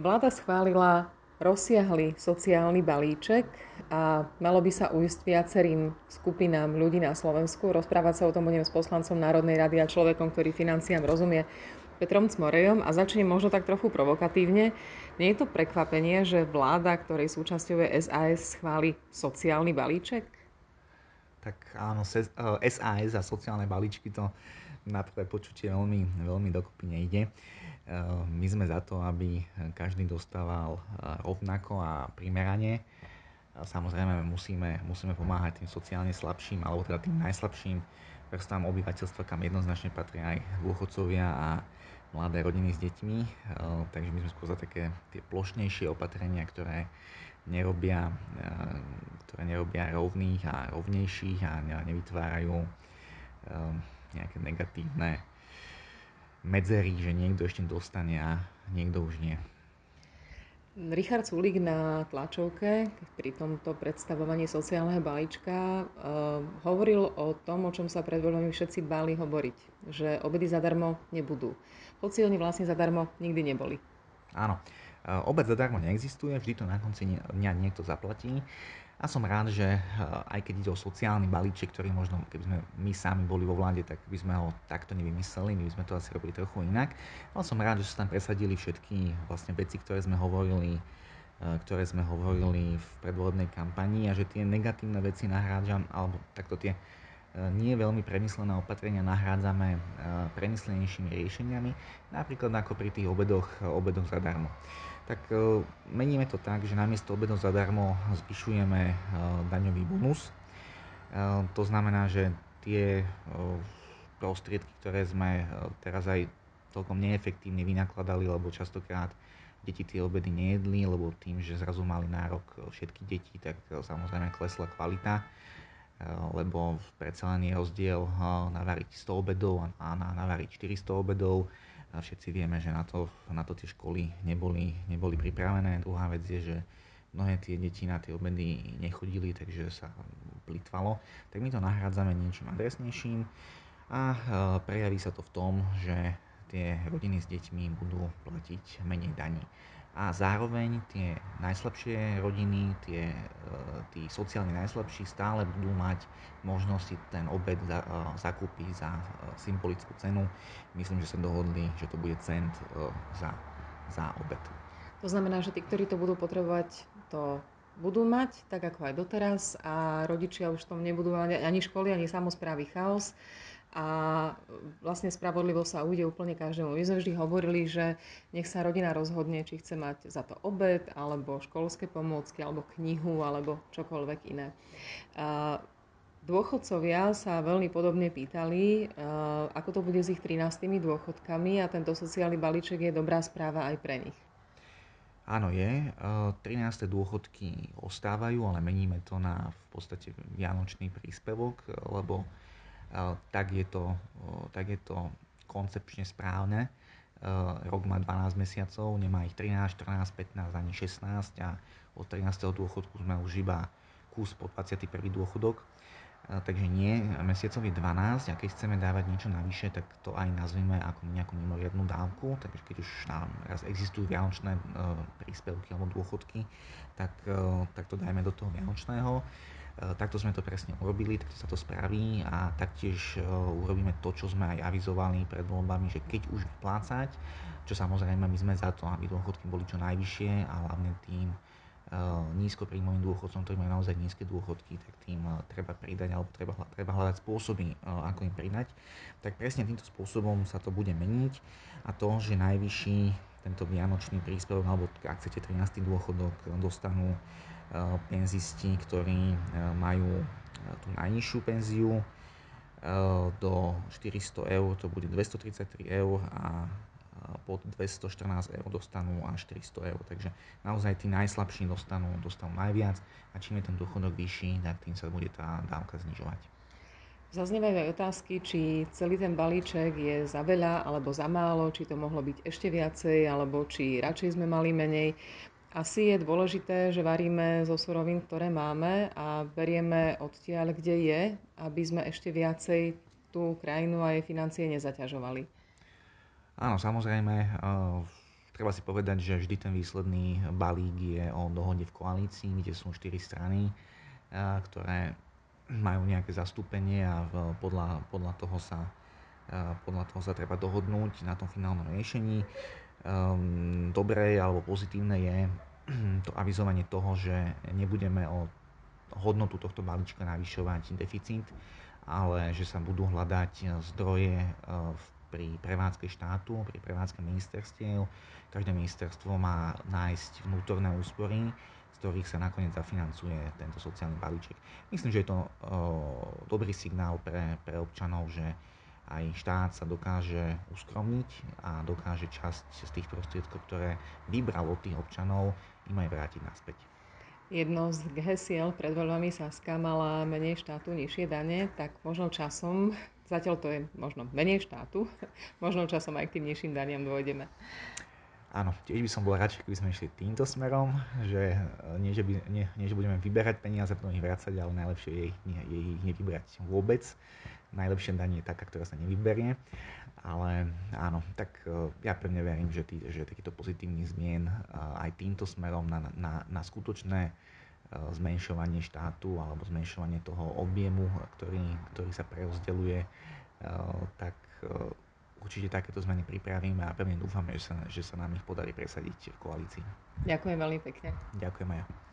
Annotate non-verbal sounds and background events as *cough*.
Vláda schválila rozsiahly sociálny balíček a malo by sa ujsť viacerým skupinám ľudí na Slovensku. Rozprávať sa o tom budem s poslancom Národnej rady a človekom, ktorý financiám rozumie, Petrom Cmorejom a začnem možno tak trochu provokatívne. Nie je to prekvapenie, že vláda, ktorej súčasťou je SAS, schváli sociálny balíček? Tak áno, SAS a sociálne balíčky to na prvé počutie veľmi, veľmi dokopy nejde. Ehm, my sme za to, aby každý dostával eh, rovnako a primerane. Samozrejme musíme, musíme pomáhať tým sociálne slabším, alebo teda tým najslabším vrstvám obyvateľstva, kam jednoznačne patria aj dôchodcovia a mladé rodiny s deťmi. Takže my sme skôr za také tie plošnejšie opatrenia, ktoré nerobia, ktoré nerobia rovných a rovnejších a nevytvárajú nejaké negatívne medzery, že niekto ešte dostane a niekto už nie. Richard Sulik na tlačovke pri tomto predstavovaní sociálneho balíčka uh, hovoril o tom, o čom sa pred voľbami všetci báli hovoriť, že obedy zadarmo nebudú. Hoci oni vlastne zadarmo nikdy neboli. Áno, obed zadarmo neexistuje, vždy to na konci dňa niekto zaplatí. A som rád, že eh, aj keď ide o sociálny balíček, ktorý možno, keby sme my sami boli vo vláde, tak by sme ho takto nevymysleli, my by sme to asi robili trochu inak. Ale som rád, že sa tam presadili všetky vlastne veci, ktoré sme hovorili eh, ktoré sme hovorili v predvolebnej kampanii a že tie negatívne veci nahrádzam, alebo takto tie nie veľmi premyslené opatrenia nahrádzame premyslenejšími riešeniami, napríklad ako pri tých obedoch, obedoch zadarmo tak e, meníme to tak, že namiesto obedov zadarmo zvyšujeme e, daňový bonus. E, to znamená, že tie prostriedky, ktoré sme teraz aj celkom neefektívne vynakladali, lebo častokrát deti tie obedy nejedli, lebo tým, že zrazu mali nárok všetky deti, tak samozrejme klesla kvalita, lebo predsa len je rozdiel navariť 100 obedov a navariť 400 obedov všetci vieme, že na to, na to tie školy neboli, neboli pripravené. Druhá vec je, že mnohé tie deti na tie obedy nechodili, takže sa plitvalo. Tak my to nahrádzame niečím adresnejším a e, prejaví sa to v tom, že tie rodiny s deťmi budú platiť menej daní a zároveň tie najslabšie rodiny, tie, e, tí sociálne najslabší stále budú mať možnosti ten obed za, e, zakúpiť za e, symbolickú cenu. Myslím, že sa dohodli, že to bude cent za, za obed. To znamená, že tí, ktorí to budú potrebovať, to budú mať, tak ako aj doteraz a rodičia už tom nebudú mať ani školy, ani samozprávy chaos a vlastne spravodlivo sa ujde úplne každému. My sme vždy hovorili, že nech sa rodina rozhodne, či chce mať za to obed, alebo školské pomôcky, alebo knihu, alebo čokoľvek iné. Dôchodcovia sa veľmi podobne pýtali, ako to bude s ich 13 dôchodkami a tento sociálny balíček je dobrá správa aj pre nich. Áno, je. 13. dôchodky ostávajú, ale meníme to na v podstate vianočný príspevok, lebo tak je to, tak je to koncepčne správne. Rok má 12 mesiacov, nemá ich 13, 14, 15 ani 16 a od 13. dôchodku sme už iba kus po 21. dôchodok. Takže nie, mesiacov je 12 a keď chceme dávať niečo navyše, tak to aj nazvime ako nejakú mimoriadnú dávku. Takže keď už nám raz existujú vianočné príspevky alebo dôchodky, tak, tak to dajme do toho vianočného. Eh, takto sme to presne urobili, takto sa to spraví a taktiež urobíme to, čo sme aj avizovali pred voľbami, že keď už vyplácať, čo samozrejme my sme za to, aby dôchodky boli čo najvyššie a hlavne tým eh, nízkopríjmovým dôchodcom, ktorí majú naozaj nízke dôchodky, tak tým treba pridať alebo treba, treba hľadať spôsoby, ako im pridať. Tak presne týmto spôsobom sa to bude meniť a to, že najvyšší tento vianočný príspevok alebo ak chcete 13. dôchodok dostanú Eh, penzisti, ktorí eh, majú eh, tú najnižšiu penziu do 400 eur to bude 233 eur a pod 214 eur dostanú až 400 eur. Takže naozaj tí najslabší dostanú, dostanú najviac a čím je ten dôchodok vyšší, tak tým sa bude tá dávka znižovať. Zaznievajú aj otázky, či celý ten balíček je za veľa alebo za málo, či to mohlo byť ešte viacej, alebo či radšej sme mali menej. Asi je dôležité, že varíme zo surovín, ktoré máme a berieme odtiaľ, kde je, aby sme ešte viacej tú krajinu a jej financie nezaťažovali. Áno, samozrejme, treba si povedať, že vždy ten výsledný balík je o dohode v koalícii, kde sú štyri strany, ktoré majú nejaké zastúpenie a podľa, podľa, toho sa, podľa toho sa treba dohodnúť na tom finálnom riešení. Ehm, dobré alebo pozitívne je *clears throat* to avizovanie toho, že nebudeme o hodnotu tohto balíčka navyšovať deficit, ale že sa budú hľadať zdroje e, pri prevádzke štátu, pri prevádzke ministerstiev. Každé ministerstvo má nájsť vnútorné úspory, z ktorých sa nakoniec zafinancuje tento sociálny balíček. Myslím, že je to o, dobrý signál pre, pre občanov, že aj štát sa dokáže uskromniť a dokáže časť z tých prostriedkov, ktoré vybral od tých občanov, im aj vrátiť naspäť. Jedno z hesiel pred voľbami Saska mala menej štátu, nižšie dane, tak možno časom, zatiaľ to je možno menej štátu, *laughs* možno časom aj k tým nižším daniam dôjdeme. Áno, tiež by som bol radšej, keby sme išli týmto smerom, že nie, že, by, nie, nie, že budeme vyberať peniaze, potom ich vrácať, ale najlepšie je ich, je ich nevybrať vôbec najlepšie danie je taká, ktorá sa nevyberie. Ale áno, tak e, ja pevne verím, že, tý, že takýto pozitívny zmien e, aj týmto smerom na, na, na skutočné e, zmenšovanie štátu alebo zmenšovanie toho objemu, ktorý, ktorý sa prerozdeľuje, tak určite takéto zmeny pripravíme a pevne dúfame, že sa, že sa nám ich podarí presadiť v koalícii. Ďakujem veľmi pekne. Ďakujem aj.